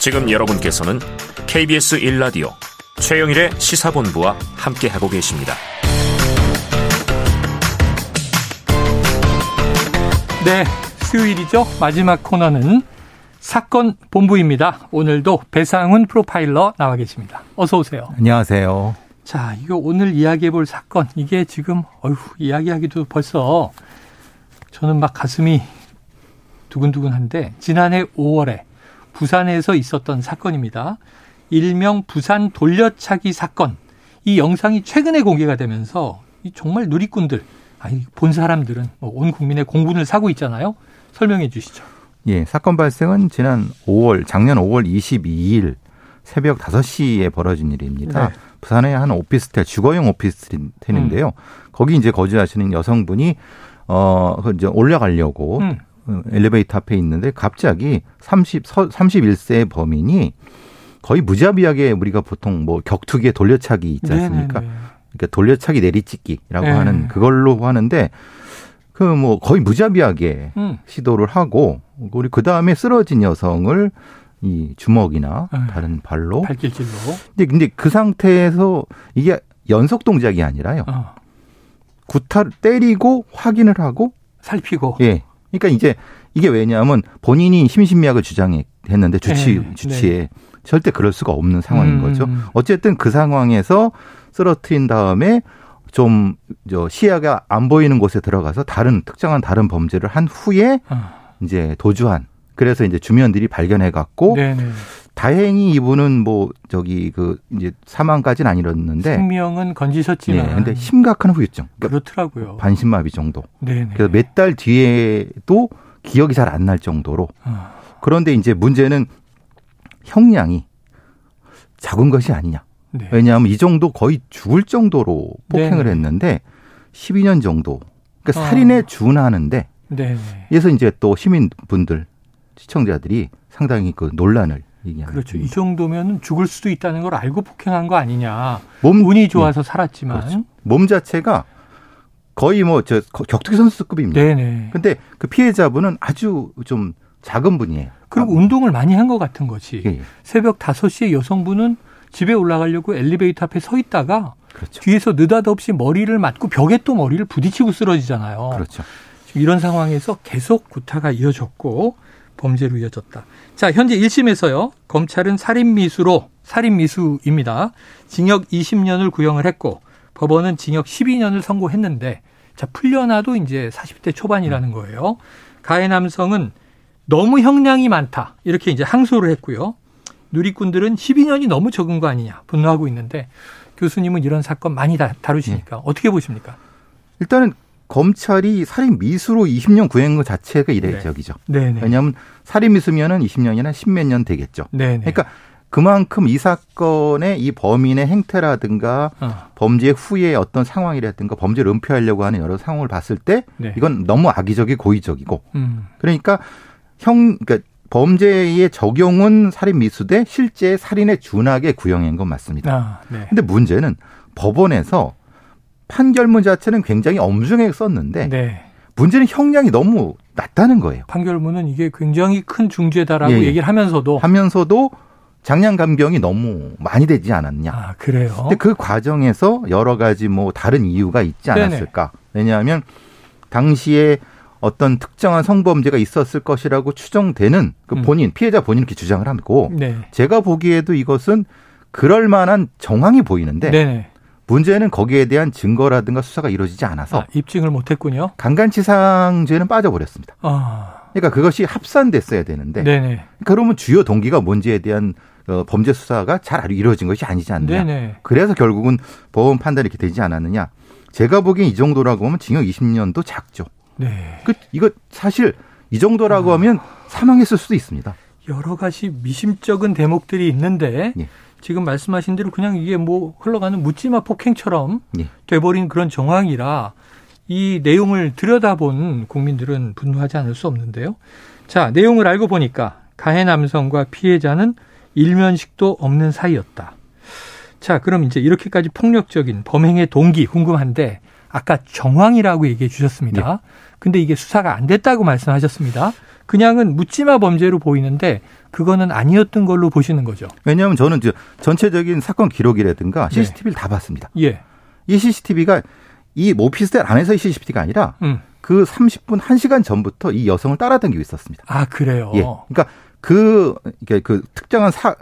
지금 여러분께서는 KBS 1라디오 최영일의 시사본부와 함께하고 계십니다. 네, 수요일이죠. 마지막 코너는 사건 본부입니다. 오늘도 배상훈 프로파일러 나와 계십니다. 어서 오세요. 안녕하세요. 자, 이거 오늘 이야기해 볼 사건. 이게 지금 어휴, 이야기하기도 벌써 저는 막 가슴이 두근두근한데 지난해 5월에 부산에서 있었던 사건입니다. 일명 부산 돌려차기 사건. 이 영상이 최근에 공개가 되면서 정말 누리꾼들, 아니 본 사람들은 뭐 온 국민의 공분을 사고 있잖아요. 설명해 주시죠. 예, 사건 발생은 지난 5월, 작년 5월 22일 새벽 5시에 벌어진 일입니다. 네. 부산의 한 오피스텔, 주거용 오피스텔인데요. 음. 거기 이제 거주하시는 여성분이 어, 그 이제 올라가려고 음. 어, 엘리베이터 앞에 있는데 갑자기 30, 31세 범인이 거의 무자비하게 우리가 보통 뭐 격투기에 돌려차기 있지 않습니까? 네네네. 그러니까 돌려차기 내리찍기라고 네. 하는 그걸로 하는데 그 뭐 거의 무자비하게 음. 시도를 하고 우리 그 다음에 쓰러진 여성을 이 주먹이나 네. 다른 발로 발길질로. 근데 근데 그 상태에서 이게 연속 동작이 아니라요. 어. 구타를 때리고 확인을 하고 살피고. 예. 그러니까 이제 이게 왜냐하면 본인이 심신미약을 주장했는데 주치 네. 주치에 네. 절대 그럴 수가 없는 상황인 음. 거죠. 어쨌든 그 상황에서 쓰러트린 다음에 좀 저 시야가 안 보이는 곳에 들어가서 다른 특정한 다른 범죄를 한 후에 아. 이제 도주한 그래서 이제 주민들이 발견해 갖고 다행히 이분은 뭐 저기 그 이제 사망까지는 아니었는데 생명은 건지셨지만 네, 근데 심각한 후유증 그러니까 그렇더라고요 반신마비 정도 네네. 그래서 몇 달 뒤에도 기억이 잘 안 날 정도로 아. 그런데 이제 문제는 형량이 작은 것이 아니냐 네. 왜냐하면 이 정도 거의 죽을 정도로 폭행을 네 했는데 12년 정도. 그러니까 어. 살인에 준하는데. 네. 그래서 이제 또 시민분들, 시청자들이 상당히 그 논란을 얘기합니다. 그렇죠. 이 정도면 죽을 수도 있다는 걸 알고 폭행한 거 아니냐. 몸 운이 좋아서 네. 살았지만 그렇죠. 몸 자체가 거의 뭐 저 격투기 선수급입니다. 네네. 근데 그 피해자분은 아주 좀 작은 분이에요. 그리고 아, 운동을 많이 한 것 같은 거지. 예. 새벽 5시에 여성분은 집에 올라가려고 엘리베이터 앞에 서 있다가 그렇죠. 뒤에서 느닷없이 머리를 맞고 벽에 또 머리를 부딪히고 쓰러지잖아요. 그렇죠. 이런 상황에서 계속 구타가 이어졌고 범죄로 이어졌다. 자, 현재 1심에서요. 검찰은 살인미수로 살인미수입니다. 징역 20년을 구형을 했고 법원은 징역 12년을 선고했는데 자, 풀려나도 이제 40대 초반이라는 거예요. 가해 남성은 너무 형량이 많다. 이렇게 이제 항소를 했고요. 누리꾼들은 12년이 너무 적은 거 아니냐 분노하고 있는데 교수님은 이런 사건 많이 다루시니까 네. 어떻게 보십니까? 일단은 검찰이 살인 미수로 20년 구형한 것 자체가 이례적이죠. 네. 네. 왜냐하면 살인 미수면은 20년이나 10몇 년 되겠죠. 네. 그러니까 그만큼 이 사건의 이 범인의 행태라든가 어. 범죄 후에 어떤 상황이라든가 범죄를 은폐하려고 하는 여러 상황을 봤을 때 네. 이건 너무 악의적이 고의적이고 음. 그러니까 형 그러니까 범죄의 적용은 살인 미수 대 실제 살인에 준하게 구형한 건 맞습니다. 아, 네. 근데 문제는 법원에서 판결문 자체는 굉장히 엄중하게 썼는데 네. 문제는 형량이 너무 낮다는 거예요. 판결문은 이게 굉장히 큰 중죄다라고 예, 예. 얘기를 하면서도 하면서도 장량 감경이 너무 많이 되지 않았냐. 아, 그래요. 근데 그 과정에서 여러 가지 뭐 다른 이유가 있지 않았을까? 네네. 왜냐하면 당시에 어떤 특정한 성범죄가 있었을 것이라고 추정되는 그 음. 본인 피해자 본인 이렇게 주장을 하고 네. 제가 보기에도 이것은 그럴 만한 정황이 보이는데 네 문제는 거기에 대한 증거라든가 수사가 이루어지지 않아서 아, 입증을 못했군요. 강간치상죄는 빠져버렸습니다. 아. 그러니까 그것이 합산됐어야 되는데 네네. 그러면 주요 동기가 뭔지에 대한 어, 범죄 수사가 잘 이루어진 것이 아니지 않느냐. 네네. 그래서 결국은 법원 판단이 이렇게 되지 않았느냐. 제가 보기엔 이 정도라고 하면 징역 20년도 작죠. 네. 그 이거 사실 이 정도라고 아. 하면 사망했을 수도 있습니다. 여러 가지 미심쩍은 대목들이 있는데 예. 지금 말씀하신 대로 그냥 이게 뭐 흘러가는 묻지마 폭행처럼 예. 돼버린 그런 정황이라 이 내용을 들여다본 국민들은 분노하지 않을 수 없는데요. 자, 내용을 알고 보니까 가해 남성과 피해자는 일면식도 없는 사이였다. 자, 그럼 이제 이렇게까지 폭력적인 범행의 동기 궁금한데 아까 정황이라고 얘기해 주셨습니다. 네. 근데 이게 수사가 안 됐다고 말씀하셨습니다. 그냥은 묻지마 범죄로 보이는데 그거는 아니었던 걸로 보시는 거죠. 왜냐하면 저는 전체적인 사건 기록이라든가 CCTV를 네. 다 봤습니다. 예. 이 CCTV가 이 오피스텔 안에서의 CCTV가 아니라 음. 그 30분 1시간 전부터 이 여성을 따라다니고 있었습니다. 아, 그래요? 예. 그러니까 그, 그 특정한 사,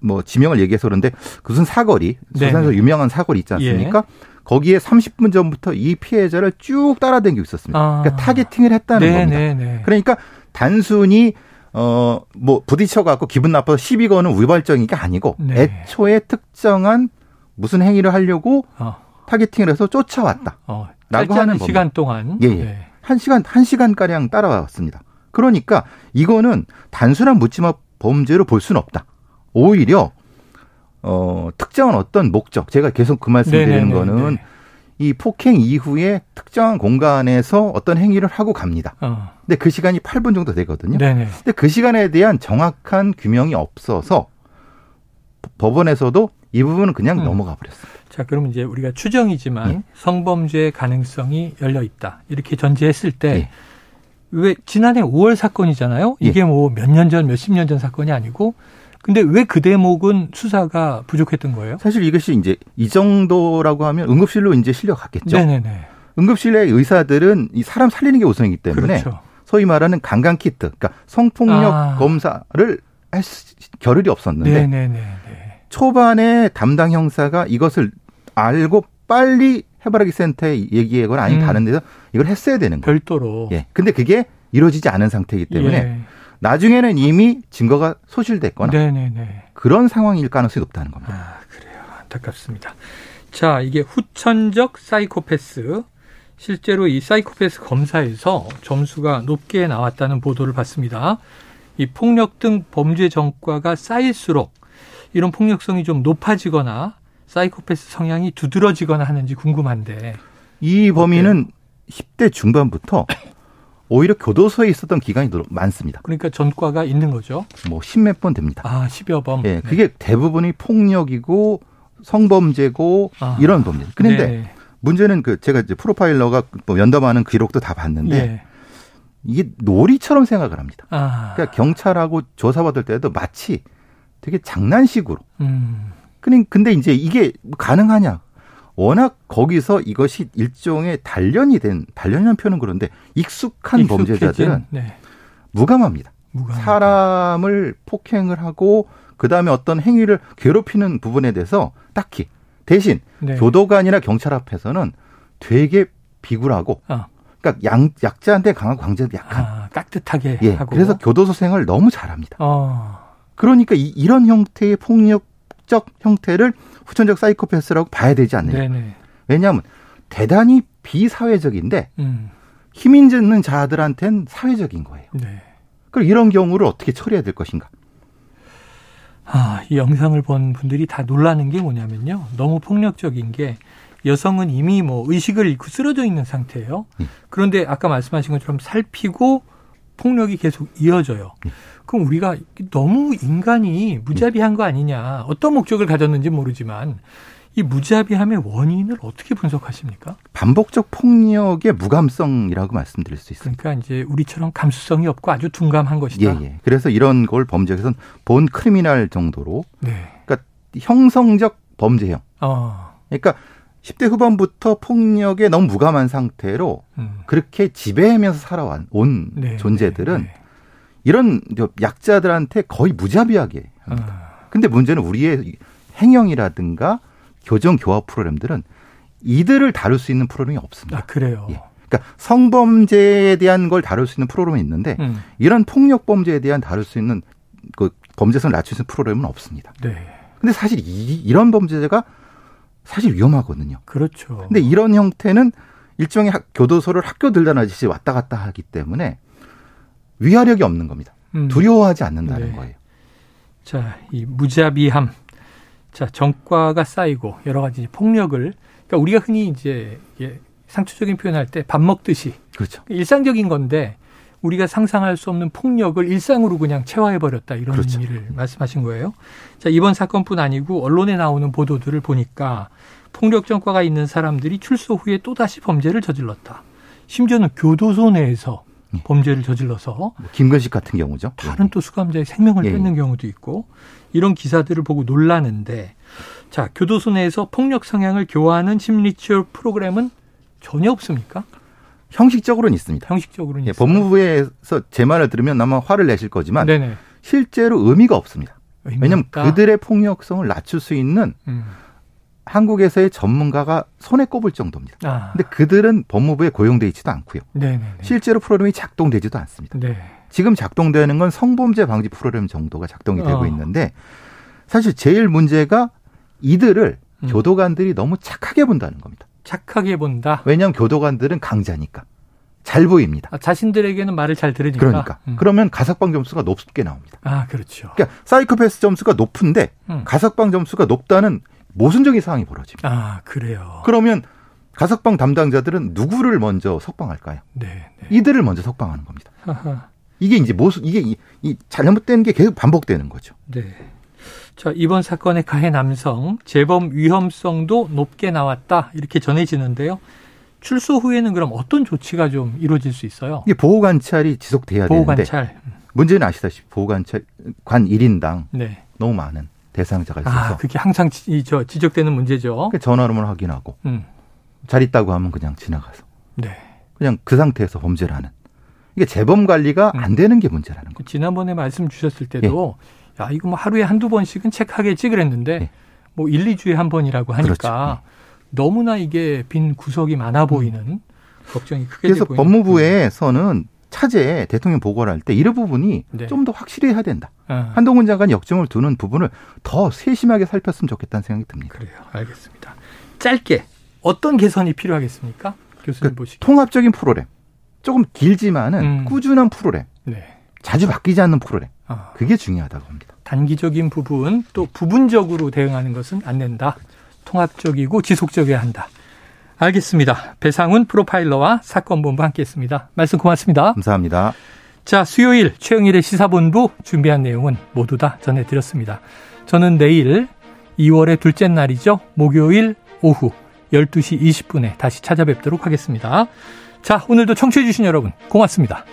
뭐 지명을 얘기해서 그런데 무슨 사거리, 소산에서 네. 유명한 사거리 있지 않습니까? 예. 거기에 30분 전부터 이 피해자를 쭉 따라다니고 있었습니다. 아. 그러니까 타겟팅을 했다는 네, 겁니다. 네, 네. 그러니까 단순히 어, 뭐, 부딪혀갖고 기분 나빠서 시비 거는 위발적인 게 아니고, 네. 애초에 특정한 무슨 행위를 하려고 어. 타겟팅을 해서 쫓아왔다. 어. 라고 하는 시간 동안. 예, 예. 네. 한 시간, 한 시간가량 따라왔습니다. 그러니까 이거는 단순한 묻지마 범죄로 볼 수는 없다. 오히려 어 특정한 어떤 목적 제가 계속 그 말씀드리는 거는 이 폭행 이후에 특정한 공간에서 어떤 행위를 하고 갑니다. 어. 근데 그 시간이 8분 정도 되거든요. 네네. 근데 그 시간에 대한 정확한 규명이 없어서 법원에서도 이 부분은 그냥 음. 넘어가 버렸어요. 자, 그럼 이제 우리가 추정이지만 예. 성범죄 가능성이 열려 있다. 이렇게 전제했을 때 예. 왜 지난해 5월 사건이잖아요. 이게 예. 뭐몇 년 전, 몇십 년 전 사건이 아니고 근데 왜 그 대목은 수사가 부족했던 거예요? 사실 이것이 이제 이 정도라고 하면 응급실로 이제 실려갔겠죠. 네네네. 응급실의 의사들은 이 사람 살리는 게 우선이기 때문에 그렇죠. 소위 말하는 강간 키트, 그러니까 성폭력 아. 검사를 할 겨를이 없었는데 네네네. 초반에 담당 형사가 이것을 알고 빨리 해바라기 센터에 얘기하거나 아니 음. 다른 데서 이걸 했어야 되는 거예요. 별도로. 예. 근데 그게 이루어지지 않은 상태이기 때문에 예. 나중에는 이미 증거가 소실됐거나 네네네. 그런 상황일 가능성이 높다는 겁니다. 아, 그래요. 안타깝습니다. 자, 이게 후천적 사이코패스. 실제로 이 사이코패스 검사에서 점수가 높게 나왔다는 보도를 봤습니다. 이 폭력 등 범죄 전과가 쌓일수록 이런 폭력성이 좀 높아지거나 사이코패스 성향이 두드러지거나 하는지 궁금한데. 이 범인은 어때요? 10대 중반부터 오히려 교도소에 있었던 기간이 많습니다. 그러니까 전과가 있는 거죠? 뭐 십몇 번 됩니다. 아, 십여 번? 예, 그게 네. 대부분이 폭력이고 성범죄고 아, 이런 범죄. 그런데 네. 문제는 그 제가 이제 프로파일러가 뭐 면담하는 기록도 다 봤는데 네. 이게 놀이처럼 생각을 합니다. 아. 그러니까 경찰하고 조사받을 때도 마치 되게 장난식으로 음. 근데 이제 이게 가능하냐? 워낙 거기서 이것이 일종의 단련이 된 단련이라는 표현은 그런데 익숙한 익숙해진, 범죄자들은 네. 무감합니다. 무감합니다. 사람을 폭행을 하고 그 다음에 어떤 행위를 괴롭히는 부분에 대해서 딱히 대신 네. 교도관이나 경찰 앞에서는 되게 비굴하고 어. 그러니까 양, 약자한테 강하고 강자한테 약한 아, 깍듯하게 예, 하고 그래서 교도소 생활을 너무 잘합니다. 어. 그러니까 이, 이런 형태의 폭력 사회적 형태를 후천적 사이코패스라고 봐야 되지 않느냐. 네네. 왜냐하면 대단히 비사회적인데 음. 힘 있는 자들한테는 사회적인 거예요. 네. 그럼 이런 경우를 어떻게 처리해야 될 것인가? 아, 이 영상을 본 분들이 다 놀라는 게 뭐냐면요. 너무 폭력적인 게 여성은 이미 뭐 의식을 잃고 쓰러져 있는 상태예요. 음. 그런데 아까 말씀하신 것처럼 살피고 폭력이 계속 이어져요. 음. 그럼 우리가 너무 인간이 무자비한 거 아니냐. 어떤 목적을 가졌는지 모르지만 이 무자비함의 원인을 어떻게 분석하십니까? 반복적 폭력의 무감성이라고 말씀드릴 수 있습니다. 그러니까 이제 우리처럼 감수성이 없고 아주 둔감한 것이다. 예, 예. 그래서 이런 걸 범죄에서는 본 크리미널 정도로 네. 그러니까 형성적 범죄형. 어. 그러니까 10대 후반부터 폭력에 너무 무감한 상태로 음. 그렇게 지배하면서 살아온 온 네, 존재들은 네. 이런 약자들한테 거의 무자비하게 합니다. 아. 근데 문제는 우리의 행영이라든가 교정 교합 프로그램들은 이들을 다룰 수 있는 프로그램이 없습니다. 아, 그래요. 예. 그러니까 성범죄에 대한 걸 다룰 수 있는 프로그램이 있는데 음. 이런 폭력 범죄에 대한 다룰 수 있는 그 범죄성을 낮출 수 있는 프로그램은 없습니다. 네. 근데 사실 이, 이런 범죄자가 사실 위험하거든요. 그렇죠. 근데 이런 형태는 일종의 학, 교도소를 학교 들다나듯이 왔다 갔다 하기 때문에 위화력이 없는 겁니다. 음. 두려워하지 않는다는 네. 거예요. 자, 이 무자비함. 자, 정과가 쌓이고 여러 가지 폭력을 그러니까 우리가 흔히 이제 상투적인 표현할 때 밥 먹듯이 그렇죠. 일상적인 건데 우리가 상상할 수 없는 폭력을 일상으로 그냥 체화해 버렸다 이런 그렇죠. 의미를 말씀하신 거예요. 자, 이번 사건뿐 아니고 언론에 나오는 보도들을 보니까 폭력 전과가 있는 사람들이 출소 후에 또다시 범죄를 저질렀다. 심지어는 교도소 내에서 예. 범죄를 저질러서 뭐 김건식 같은 경우죠. 다른 예. 또 수감자의 생명을 예. 뺏는 경우도 있고 이런 기사들을 보고 놀라는데 자 교도소 내에서 폭력 성향을 교화하는 심리치료 프로그램은 전혀 없습니까? 형식적으로는 있습니다. 형식적으로는 예, 법무부에서 제 말을 들으면 아마 화를 내실 거지만 네네. 실제로 의미가 없습니다. 왜냐하면. 그들의 폭력성을 낮출 수 있는 음. 한국에서의 전문가가 손에 꼽을 정도입니다. 아. 근데 그들은 법무부에 고용돼 있지도 않고요. 네네네. 실제로 프로그램이 작동되지도 않습니다. 네. 지금 작동되는 건 성범죄 방지 프로그램 정도가 작동이 되고 어. 있는데 사실 제일 문제가 이들을 음. 교도관들이 너무 착하게 본다는 겁니다. 착하게 본다. 왜냐하면 교도관들은 강자니까 잘 보입니다. 아, 자신들에게는 말을 잘 들으니까. 그러니까. 음. 그러면 가석방 점수가 높게 나옵니다. 아, 그렇죠. 그러니까 사이코패스 점수가 높은데 음. 가석방 점수가 높다는 모순적인 상황이 벌어집니다. 아, 그래요. 그러면 가석방 담당자들은 누구를 먼저 석방할까요? 네. 네. 이들을 먼저 석방하는 겁니다. 이게 이제 모순 이게 이, 이 잘못된 게 계속 반복되는 거죠. 네. 자, 이번 사건의 가해 남성 재범 위험성도 높게 나왔다. 이렇게 전해지는데요. 출소 후에는 그럼 어떤 조치가 좀 이루어질 수 있어요? 이게 보호 관찰이 지속돼야 보호 되는데 관찰. 문제는 아시다시피 보호 관찰 관 1인당 네. 너무 많은 대상자가 아, 있어서 아, 그게 항상 지, 저, 지적되는 문제죠. 그러니까 전화로만 확인하고 음. 잘 있다고 하면 그냥 지나가서 네. 그냥 그 상태에서 범죄를 하는 이게 재범 관리가 음. 안 되는 게 문제라는 거죠. 지난번에 말씀 주셨을 때도 예. 야 이거 뭐 하루에 한두 번씩은 체크하겠지 그랬는데 예. 뭐 1, 2주에 한 번이라고 하니까 그렇죠. 예. 너무나 이게 빈 구석이 많아 보이는 음. 걱정이 크게 그래서 법무부에서는 차제 대통령 보고를 할 때 이런 부분이 네. 좀더 확실히 해야 된다. 아. 한동훈 장관 역정을 두는 부분을 더 세심하게 살폈으면 좋겠다는 생각이 듭니다. 그래요. 알겠습니다. 짧게 어떤 개선이 필요하겠습니까? 교수님 그 보시기 통합적인 프로그램. 조금 길지만은 음. 꾸준한 프로그램. 네. 자주 바뀌지 않는 프로그램. 아. 그게 중요하다고 봅니다. 단기적인 부분 또 부분적으로 대응하는 것은 안 된다. 통합적이고 지속적이어야 한다. 알겠습니다. 배상훈 프로파일러와 사건 본부 함께했습니다. 말씀 고맙습니다. 감사합니다. 자, 수요일 최영일의 시사본부 준비한 내용은 모두 다 전해드렸습니다. 저는 내일 2월의 둘째 날이죠. 목요일 오후 12시 20분에 다시 찾아뵙도록 하겠습니다. 자, 오늘도 청취해주신 여러분 고맙습니다.